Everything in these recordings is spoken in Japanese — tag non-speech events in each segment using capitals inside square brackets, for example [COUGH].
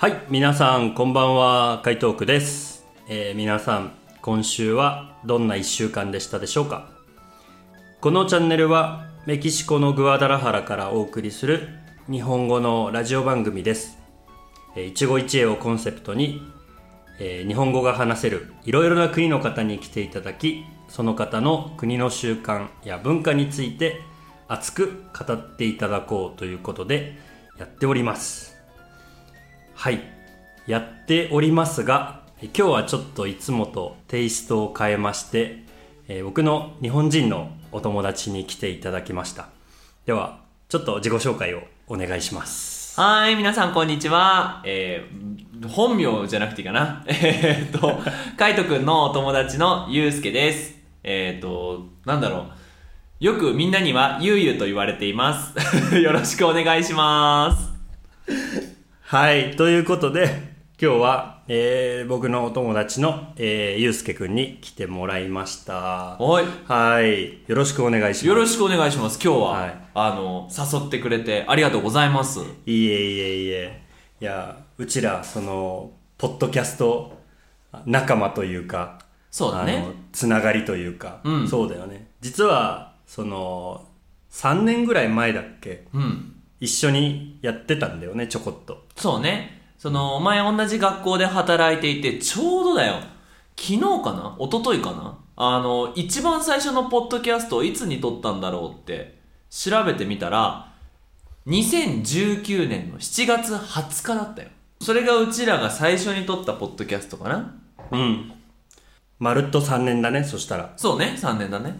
はい、皆さんこんばんは、海東区です。えー皆さん、今週はどんな一週間でしたでしょうか？このチャンネルはメキシコのグアダラハラからお送りする日本語のラジオ番組です。えー一期一会をコンセプトに、えー日本語が話せるいろいろな国の方に来ていただき、その方の国の習慣や文化について熱く語っていただこうということでやっております。はいやっておりますが今日はちょっといつもとテイストを変えまして、えー僕の日本人のお友達に来ていただきましたではちょっと自己紹介をお願いしますはい、皆さんこんにちは。えー、本名じゃなくていいかな。[LAUGHS] えーっと、カイトくんのお友達のゆうすけです。えーっと、なんだろう。よくみんなにはゆうゆうと言われています。[LAUGHS] よろしくお願いします。はいということで今日は、えー僕のお友達の、えー、ゆうすけくんに来てもらいましたはい。はいよろしくお願いしますよろしくお願いします。今日は、はいあの、誘ってくれてありがとうございます。いえいえいえいやうちらそのポッドキャスト仲間というかそうだねつながりというか、うんそうだよね実はその3年ぐらい前だっけ？うん。一緒にやってたんだよねちょこっとそうね。その、前同じ学校で働いていて、ちょうどだよ。昨日かな？一昨日かな？あの、一番最初のポッドキャストをいつに撮ったんだろうって調べてみたら、2019年の7月20日だったよ。それがうちらが最初に撮ったポッドキャストかな？うんまるっと3年だねそしたらそうね、3年だね。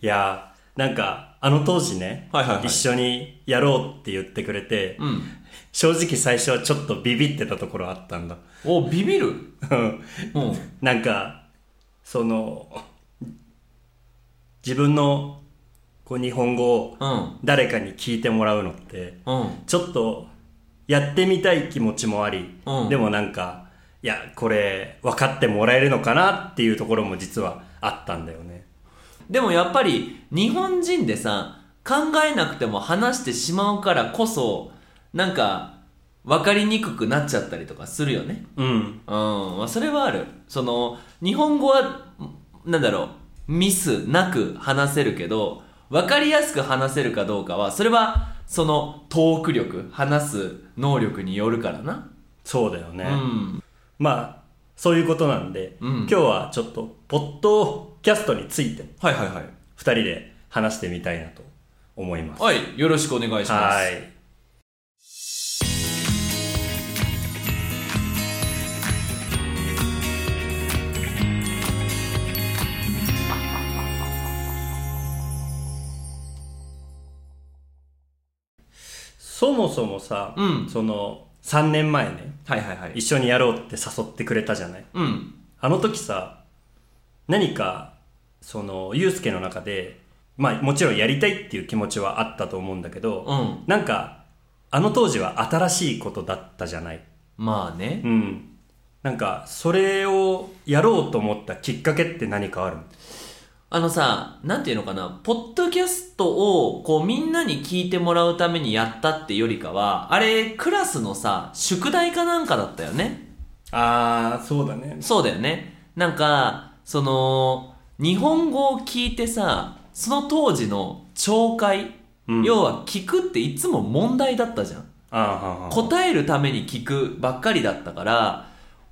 いやなんかあの当時ね、はいはいはい一緒にやろうって言ってくれて、うん。正直最初はちょっとビビってたところあったんだお、ビビる？うんうん。なんかその自分のこう日本語をうん。誰かに聞いてもらうのってうん。ちょっとやってみたい気持ちもあり、うんでもなんかいやこれ分かってもらえるのかなっていうところも実はあったんだよねでもやっぱり日本人でさ考えなくても話してしまうからこそなんか分かりにくくなっちゃったりとかするよね。うん。うん、まあ、それはある。その日本語はなんだろうミスなく話せるけど分かりやすく話せるかどうかはそれはそのトーク力話す能力によるからな。そうだよね、うん。まあそういうことなんで、うん。今日はちょっとポッドキャストについてはいはいはい。2人で話してみたいなと思います。はいよろしくお願いします。はい。そもそもさ、うん。その3年前ねはいはいはい。一緒にやろうって誘ってくれたじゃない？うん。あの時さ何かそのユうスケの中でまあもちろんやりたいっていう気持ちはあったと思うんだけど、うん。なんかあの当時は新しいことだったじゃない？まあね。うん。なんかそれをやろうと思ったきっかけって何かあるあのさ、なんていうのかな、ポッドキャストを、こう、みんなに聞いてもらうためにやったってよりかは、あれ、クラスのさ、宿題かなんかだったよね。ああそうだねそうだよね。なんか、その、日本語を聞いてさ、その当時の聴解、うん要は聞くっていつも問題だったじゃん。答えるために聞くばっかりだったから、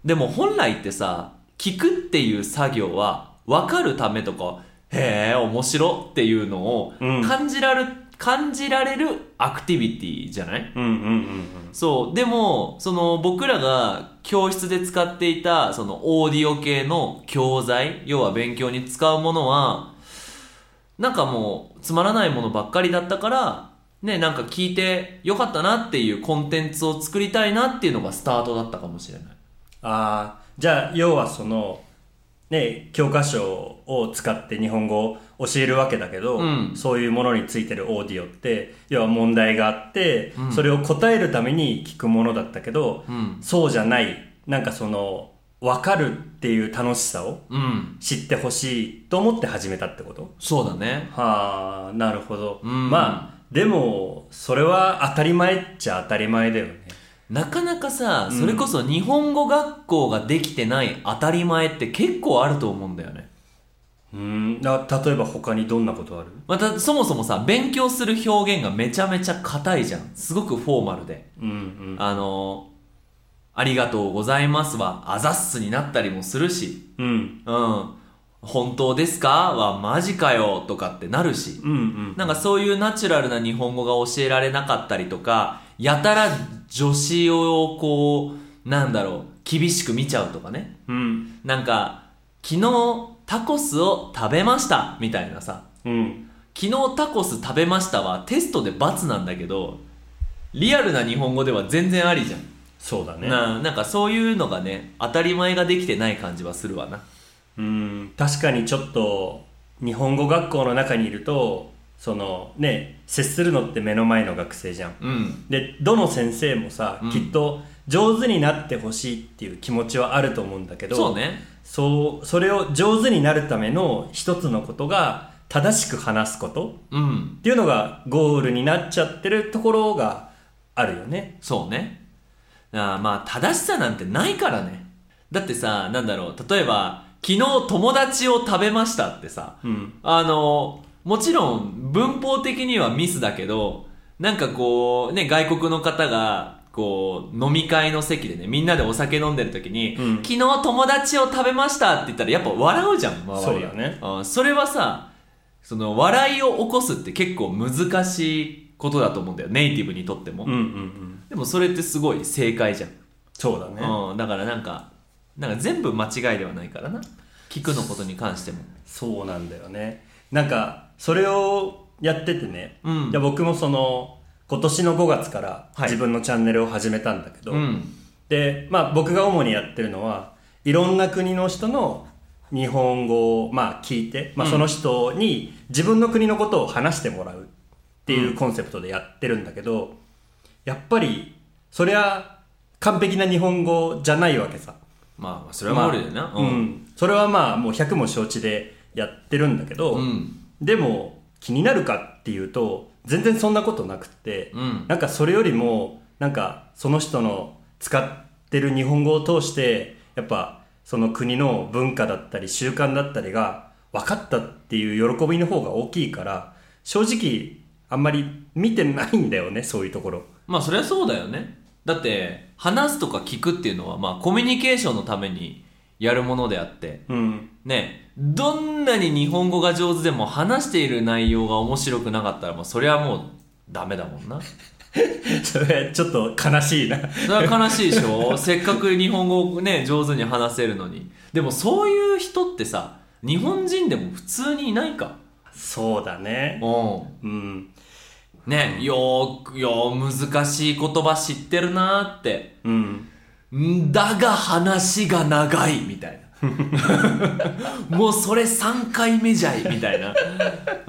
でも本来ってさ、聞くっていう作業は分かるためとか、へえ、面白っていうのをうん感じられる、感じられるアクティビティじゃない？うんうんうんそう。でも、その僕らが教室で使っていたそのオーディオ系の教材、要は勉強に使うものは、なんかもうつまらないものばっかりだったから、ね、なんか聞いてよかったなっていうコンテンツを作りたいなっていうのがスタートだったかもしれない。ああじゃあ要はそのね教科書を使って日本語を教えるわけだけど、うんそういうものについてるオーディオって要は問題があって、それを答えるために聞くものだったけど、うん。そうじゃないなんかその分かるっていう楽しさをうん。知ってほしいと思って始めたってこと？そうだね。はあなるほど、うんまあでもそれは当たり前っちゃ当たり前だよねなかなかさ、それこそ日本語学校ができてない当たり前って結構あると思うんだよね。うんな例えば他にどんなことある？また、そもそもさ、勉強する表現がめちゃめちゃ硬いじゃん。すごくフォーマルで。うんうんあのありがとうございますは、あざっすになったりもするし、うんうん。本当ですかは、マジかよとかってなるし。うんうんなんかそういうナチュラルな日本語が教えられなかったりとか、やたら女子をこう、なんだろう、厳しく見ちゃうとかね。うんなんか、昨日タコスを食べましたみたいなさ。うん昨日タコス食べましたはテストで×なんだけど、リアルな日本語では全然ありじゃん。そうだねななんかそういうのがね、当たり前ができてない感じはするわな。うん確かにちょっと日本語学校の中にいるとそのね接するのって目の前の学生じゃんうん。でどの先生もさ、うんきっと上手になってほしいっていう気持ちはあると思うんだけどそうね。そうそれを上手になるための一つのことが正しく話すことうん。っていうのがゴールになっちゃってるところがあるよねそうね。あーまあ、正しさなんてないからね。だってさ、なんだろう、例えば、昨日友達を食べましたってさ、うんあの、もちろん文法的にはミスだけど、なんかこう、ね、外国の方が、こう、飲み会の席でね、みんなでお酒飲んでる時に、うん昨日友達を食べましたって言ったらやっぱ笑うじゃん、周りそうだねあそれはさ、その、笑いを起こすって結構難しいことだと思うんだよ、ネイティブにとっても。うんうんうんでもそれってすごい正解じゃん。そうだね、うん、だからなんか、なんか全部間違いではないからな。聞くのことに関しても。そうなんだよねなんかそれをやっててね、うん僕もその今年の5月からはい自分のチャンネルを始めたんだけど、うん。でまあ僕が主にやってるのはいろんな国の人の日本語をまあ聞いて、まあ、うんその人に自分の国のことを話してもらうっていうコンセプトでやってるんだけど、やっぱりそりゃ完璧な日本語じゃないわけさまあ、それは無理だよな。まあうん、それはまあもう100も承知でやってるんだけど、うん。でも気になるかっていうと全然そんなことなくって、うんなんかそれよりもなんかその人の使ってる日本語を通してやっぱその国の文化だったり習慣だったりが分かったっていう喜びの方が大きいから正直あんまり見てないんだよねそういうところまあ、それはそうだよね。だって、話すとか聞くっていうのは、まあ、コミュニケーションのためにやるものであって、うんね、どんなに日本語が上手でも話している内容が面白くなかったら、まあ、それはもうダメだもんな。[LAUGHS] それちょっと悲しいなそれは悲しいでしょ [LAUGHS] せっかく日本語をね、上手に話せるのに。でもそういう人ってさ、日本人でも普通にいないか。そうだねうん。うんね、よーく、よー難しい言葉知ってるなーって。うんんだが話が長いみたいな。[LAUGHS] もうそれ3回目じゃいみたいな。う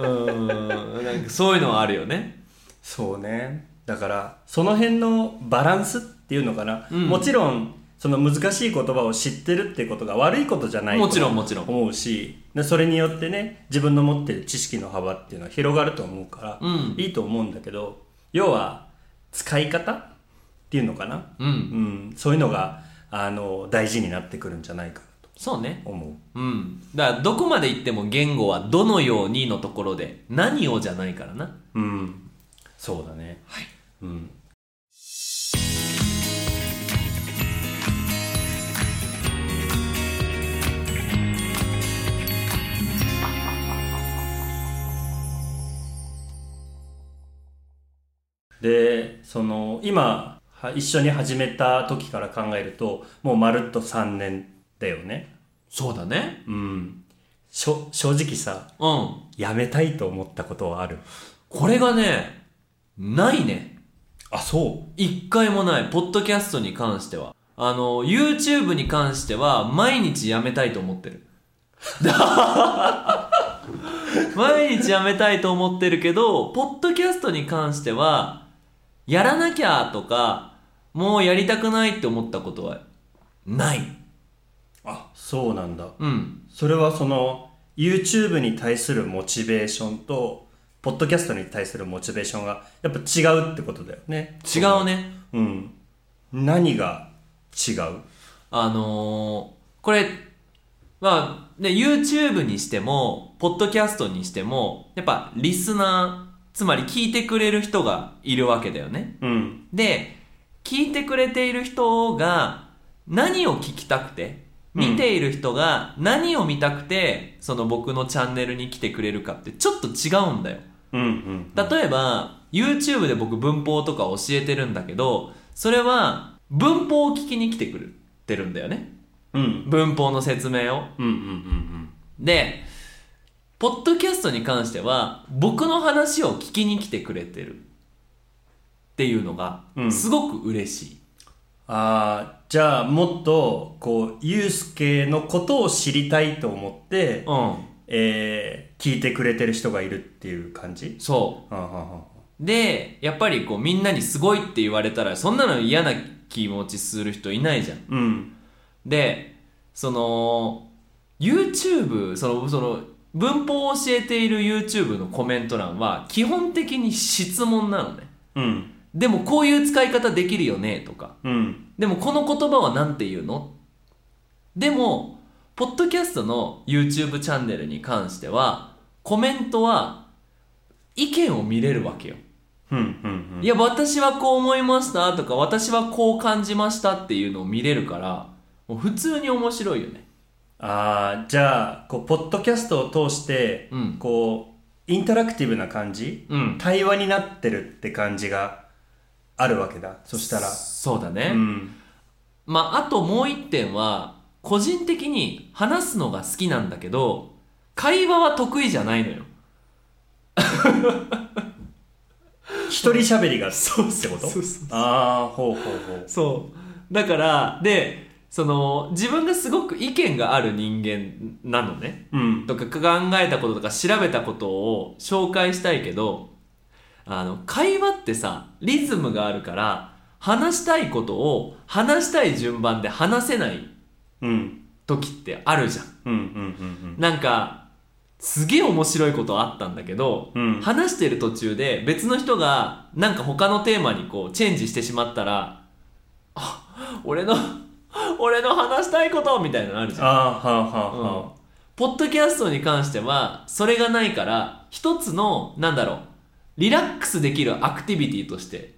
ーん。なんかそういうのはあるよね。そうねだからその辺のバランスっていうのかな、うんもちろんその難しい言葉を知ってるってことが悪いことじゃないともちろんもちろん思うしでそれによってね自分の持ってる知識の幅っていうのは広がると思うから、うんいいと思うんだけど要は使い方っていうのかな、う。うんん、そういうのがあの大事になってくるんじゃないかなそうね。と思ううん。だからどこまで行っても言語はどのようにのところで何をじゃないからな。うんそうだねはい、うん、でその今は一緒に始めた時から考えるともうまるっと3年だよねそうだね。うんしょ正直さうん。やめたいと思ったことはあるこれがね、ないね。あそう？一回もない。ポッドキャストに関しては。あの、YouTube に関しては、毎日やめたいと思ってる。[LAUGHS] 毎日やめたいと思ってるけど、ポッドキャストに関しては、やらなきゃとか、もうやりたくないって思ったことは、ない。あそうなんだうん。それはその YouTube に対するモチベーションとポッドキャストに対するモチベーションがやっぱ違うってことだよね違うね。うん何が違う？あのーこれ、まあ、ね、YouTube にしても、ポッドキャストにしても、やっぱリスナー、つまり聞いてくれる人がいるわけだよね。うんで、聞いてくれている人が何を聞きたくて、見ている人が何を見たくて、その僕のチャンネルに来てくれるかってちょっと違うんだよ。うんうん例えば、YouTube で僕文法とか教えてるんだけど、それは文法を聞きに来てくれてるんだよね。うん文法の説明を。うんうんうんで、ポッドキャストに関しては、僕の話を聞きに来てくれてる。っていうのがう、んすごく嬉しい。ああじゃあもっとこうユうスケのことを知りたいと思って、うん。えー聞いてくれてる人がいるっていう感じ？そあははう。で、やっぱりこうみんなにすごいって言われたら、そんなの嫌な気持ちする人いないじゃん。うんで、その、YouTube、その、その、文法を教えている YouTube のコメント欄は、基本的に質問なのね。うんでもこういう使い方できるよねとか。うんでもこの言葉は何て言うの？でも、ポッドキャストの YouTube チャンネルに関しては、コメントは意見を見れるわけよ。うんうんうんいや、私はこう思いましたとか、私はこう感じましたっていうのを見れるから、もう普通に面白いよね。ああじゃあこうポッドキャストを通して、うんこうインタラクティブな感じ、うん。対話になってるって感じがあるわけだそしたらそうだね。うんまあ、あともう一点は、個人的に話すのが好きなんだけど、会話は得意じゃないのよ。[LAUGHS] 一人喋りがってこと？そうそうああほうほうほうそう。だから、で、その、自分がすごく意見がある人間なのね。うん。とか考えたこととか調べたことを紹介したいけど、あの、会話ってさ、リズムがあるから、話したいことを話したい順番で話せないうん。時ってあるじゃん。なんか、すげえ面白いことあったんだけど、うん。話してる途中で別の人がなんか他のテーマにこうチェンジしてしまったら、あ、俺の、[LAUGHS] 俺の話したいことみたいなのあるじゃん。ああはあはあはあ、ポッドキャストに関しては、それがないから、一つの、なんだろう、リラックスできるアクティビティとして、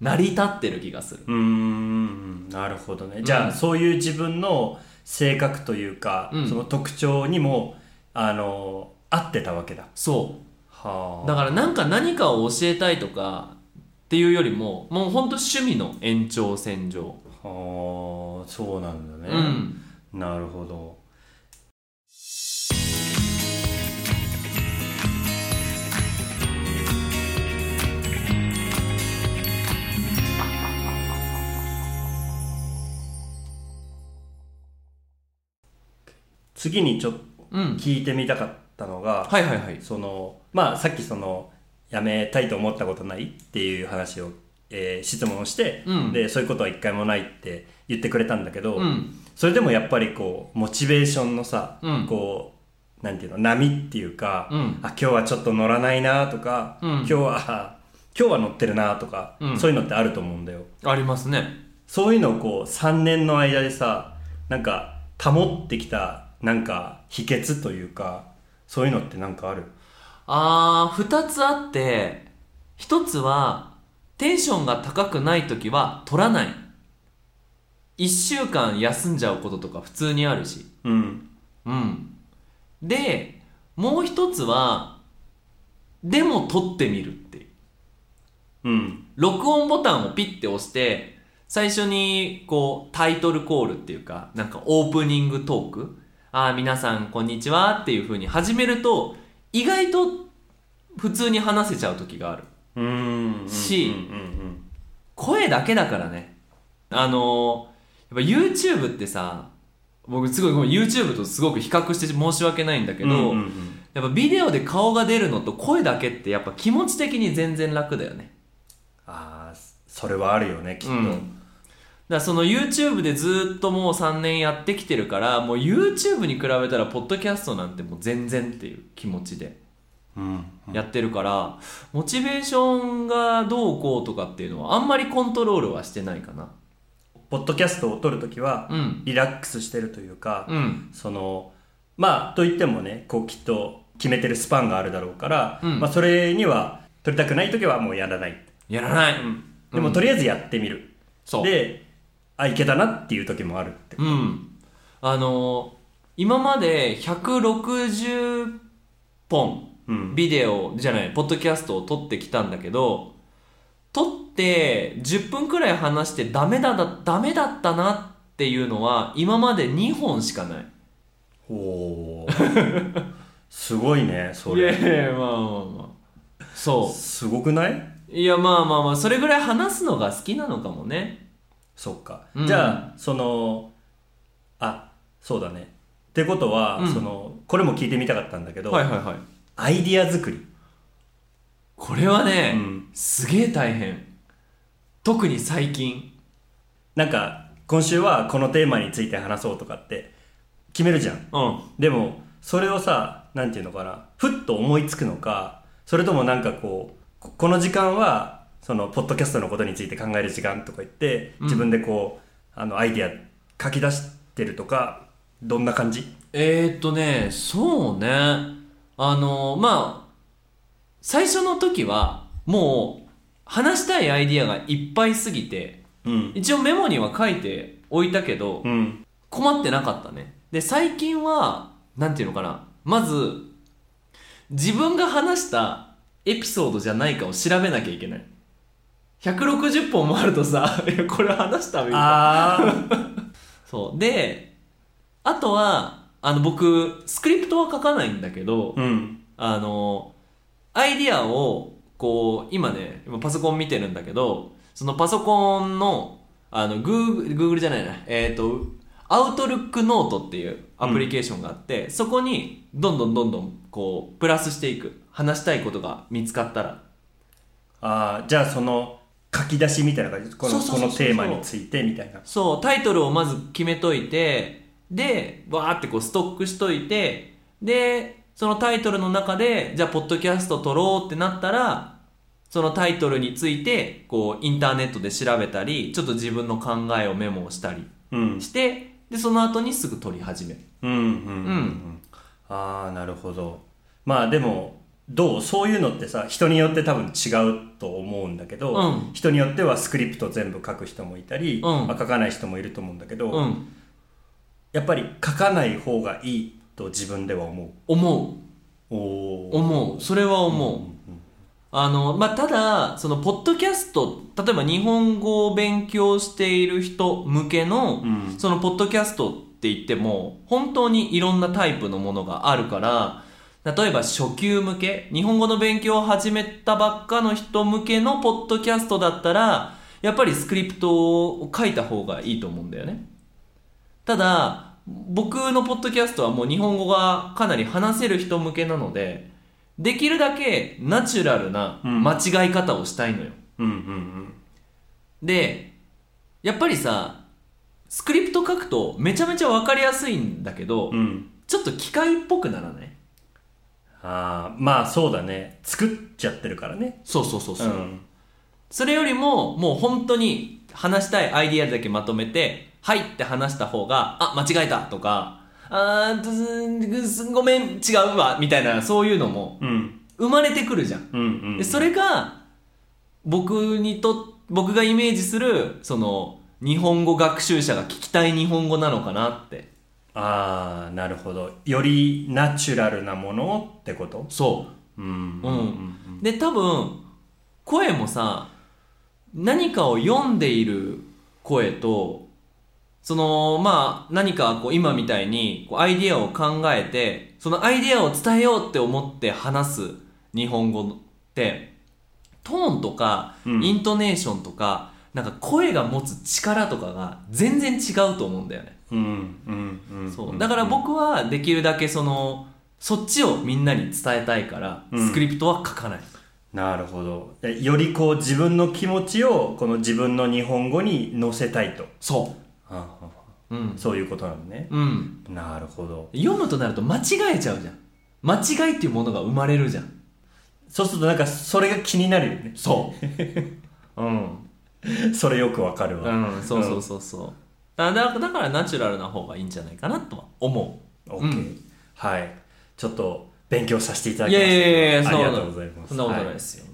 成り立ってる気がする。うーんなるほどねじゃあ、うんそういう自分の性格というか、うんその特徴にもあの合ってたわけだそはう。だからなんか何かを教えたいとか、っていうよりも、もうほんと趣味の延長線上。あはあそうなんだね、うん。なるほど次にちょっとうん。聞いてみたかったのが、はいはいはい。そのまあさっきその辞めたいと思ったことないっていう話を、えー質問をして、うん。でそういうことは一回もないって言ってくれたんだけど、うん。それでもやっぱりこうモチベーションのさ、うん。こうなんていうの波っていうか、うん。あ今日はちょっと乗らないなとか、うん。今日は今日は乗ってるなとか、うん。そういうのってあると思うんだよ。ありますね。そういうのをこう3年の間でさなんか保ってきたなんか秘訣というかそういうのってなんかある？あー、二つあって、一つは、テンションが高くない時は取らない。一週間休んじゃうこととか普通にあるし。うんうん。で、もう一つは、でも撮ってみるっていう。うん録音ボタンをピッて押して、最初に、こう、タイトルコールっていうか、なんかオープニングトーク。ああ、皆さん、こんにちはっていう風に始めると、意外と普通に話せちゃう時がある。うーんし声だけだからね。あのー、やっぱ YouTube ってさ、僕すごい YouTube とすごく比較して申し訳ないんだけど、やっぱビデオで顔が出るのと声だけってやっぱ気持ち的に全然楽だよね。ああそれはあるよねきっと、うん。だからその YouTube でずっともう3年やってきてるから、もう YouTube に比べたらポッドキャストなんてもう全然っていう気持ちで。うんやってるから、モチベーションがどうこうとかっていうのはあんまりコントロールはしてないかな。ポッドキャストを撮るときはうん。リラックスしてるというか、うん。そのまあといってもねこうきっと決めてるスパンがあるだろうから、うん。まあ、それには撮りたくない時はもうやらない、やらない、でもとりあえずやってみる、であいけたなっていう時もあるってうん。あのー今まで160本うんビデオじゃないポッドキャストを撮ってきたんだけど撮って10分くらい話してダメだだダメだったなっていうのは今まで2本しかない。おー [LAUGHS] すごいねそれ。いやいやまあまあまあ。そすごくない？ういやまあまあまあそれぐらい話すのが好きなのかもね。そっか、うん。じゃあそのあそうだね。ってことは、うん。そのこれも聞いてみたかったんだけど、はいはいはいアイディア作り。これはね、うん。すげえ大変。特に最近。なんか今週はこのテーマについて話そうとかって決めるじゃん。うん。でもそれをさなんていうのかな。ふっと思いつくのかそれともなんかこうここの時間はそのポッドキャストのことについて考える時間とか言って自分でこう、あのアイディア書き出してるとかどんな感じ？えー、っとねそうねあのまあ最初の時はもう話したいアイディアがいっぱいすぎてうん。一応メモには書いておいたけどうん。困ってなかったね。で最近はなんていうのかな。まず自分が話したエピソードじゃないかを調べなきゃいけない。160本もあるとさいや [LAUGHS] これ話したみたいなあ [LAUGHS] そう。であとはあの僕スクリプトは書かないんだけど、あうん。あのアイディアをこう今ね今パソコン見てるんだけどそのパソコンのあのグーグルグーグルじゃないな。えっ、とアウトルックノートっていうアプリケーションがあって、そこにどんどんどんどんこうプラスしていく。話したいことが見つかったら。あーじゃあその書き出しみたいな感じ？このテーマについてみたいな。そうタイトルをまず決めといてでわーってこうストックしといてでそのタイトルの中でじゃあポッドキャスト撮ろうってなったらそのタイトルについてこうインターネットで調べたりちょっと自分の考えをメモをしたりうん。してでその後にすぐ撮り始める。うんうんうん、うん。ああなるほど。まあでもどう？そういうのってさ人によって多分違うと思うんだけど、うん。人によってはスクリプト全部書く人もいたり、うん。まあ、書かない人もいると思うんだけど、うんやっぱり書かない方がいいと自分では思思う。おうお思う。それは思う、あのまあ、ただそのポッドキャスト例えば日本語を勉強している人向けの、うん。そのポッドキャストって言っても本当にいろんなタイプのものがあるから例えば初級向け日本語の勉強を始めたばっかの人向けのポッドキャストだったらやっぱりスクリプトを書いた方がいいと思うんだよねただ僕のポッドキャストはもう日本語がかなり話せる人向けなのでできるだけナチュラルな間違い方をしたいのよ、うんうんでやっぱりさスクリプト書くとめちゃめちゃ分かりやすいんだけど、うん。うんちょっと機械っぽくならない？ああまあそうだね。作っちゃってるからね。そうそうそうそう、ん。それよりももう本当に話したいアイディアだけまとめて「はい」って話した方が「あ間違えた」とか「あーすごめん違うわ」みたいなそういうのもうん。生まれてくるじゃん。うんうんでそれが僕にと僕がイメージするその日本語学習者が聞きたい日本語なのかなって。ああなるほど。よりナチュラルなものをってこと？そう。うん。うん。で多分声もさ何かを読んでいる声とそのまあ何かこう今みたいにこうアイディアを考えてそのアイディアを伝えようって思って話す日本語って。トーンとかうん。イントネーションとか、なんか声が持つ力とかが全然違うと思うんだよね、うんうんうんそう。だから僕はできるだけそのそっちをみんなに伝えたいから、うん。スクリプトは書かない。なるほど。でよりこう自分の気持ちをこの自分の日本語に乗せたいと。そううん。そういうことなのね。うん。なるほど。読むとなると間違えちゃうじゃん。間違いっていうものが生まれるじゃん。そうするとなんかそれが気になるよね。そう。[LAUGHS] うん。それよくわかるわ、うん。そうそうそうそう。だだだからナチュラルな方がいいんじゃないかなとは思う。OK、う。ん。はい。ちょっと勉強させていただきました。いやいやいやそんなことありがとうございます。そんなことないはですよ、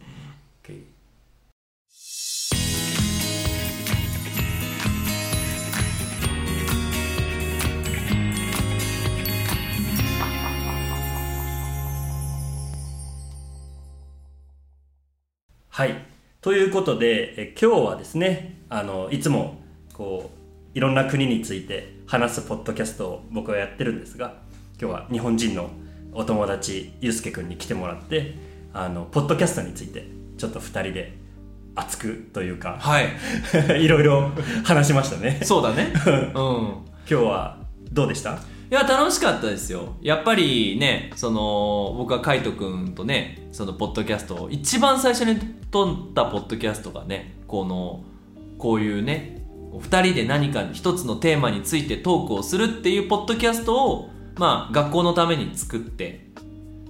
はい。ということでえ今日はですねあのいつもこういろんな国について話すポッドキャストを僕はやってるんですが今日は日本人のお友達ゆうすけくんに来てもらってあのポッドキャストについてちょっと2人で熱くというかはい。[LAUGHS] いろいろ話しましたね。そうだね。[LAUGHS] うん。今日はどうでした？いや楽しかったですよ。やっぱりねその僕は海斗君とねそのポッドキャストを一番最初に撮ったポッドキャストがねこのこういうね2人で何か一つのテーマについてトークをするっていうポッドキャストをまあ学校のために作って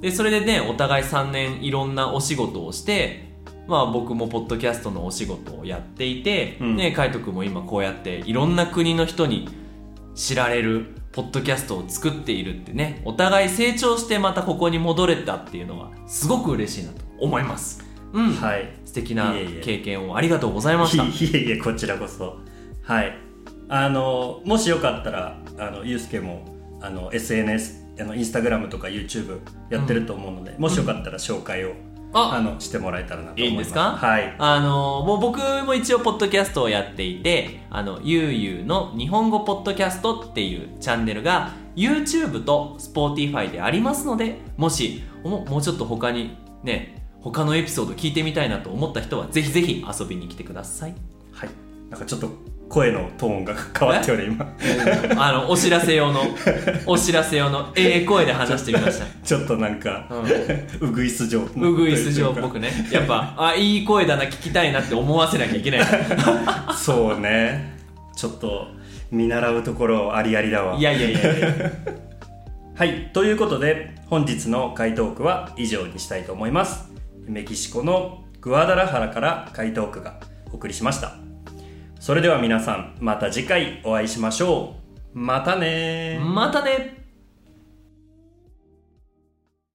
でそれでねお互い3年いろんなお仕事をしてまあ僕もポッドキャストのお仕事をやっていて、うん。ね海斗君も今こうやっていろんな国の人に知られるポッドキャストを作っているってねお互い成長してまたここに戻れたっていうのはすごく嬉しいなと思います。うん、はい。素敵な経験をありがとうございました。いえいえこちらこそ。はい。あのもしよかったらあのゆうすけもあの SNS あのインスタグラムとか YouTube やってると思うので、もしよかったら紹介を、ああ。のしてもらえたらなと思います。いいんですか？はい。あのもう僕も一応ポッドキャストをやっていてあのゆうゆうの日本語ポッドキャストっていうチャンネルが YouTube と Spotify でありますのでもしももうちょっと他にね他のエピソード聞いてみたいなと思った人はぜひぜひ遊びに来てください。はい。なんかちょっと声のトーンが変わったよね今。あのお知らせ用の [LAUGHS] お知らせ用のええ声で話してみました。ちょっとなんか、ううぐいす状うぐいす状っぽくくね。やっぱあいい声だな聞きたいなって思わせなきゃいけない。[LAUGHS] そうね。ちょっと見習うところありありだわ。いやいやいやいや。[LAUGHS] はい。ということで本日の回答句は以上にしたいと思います。メキシコのグアダラハラから回答句がお送りしましたそれでは皆さんまた次回お会いしましょう。またねまたね。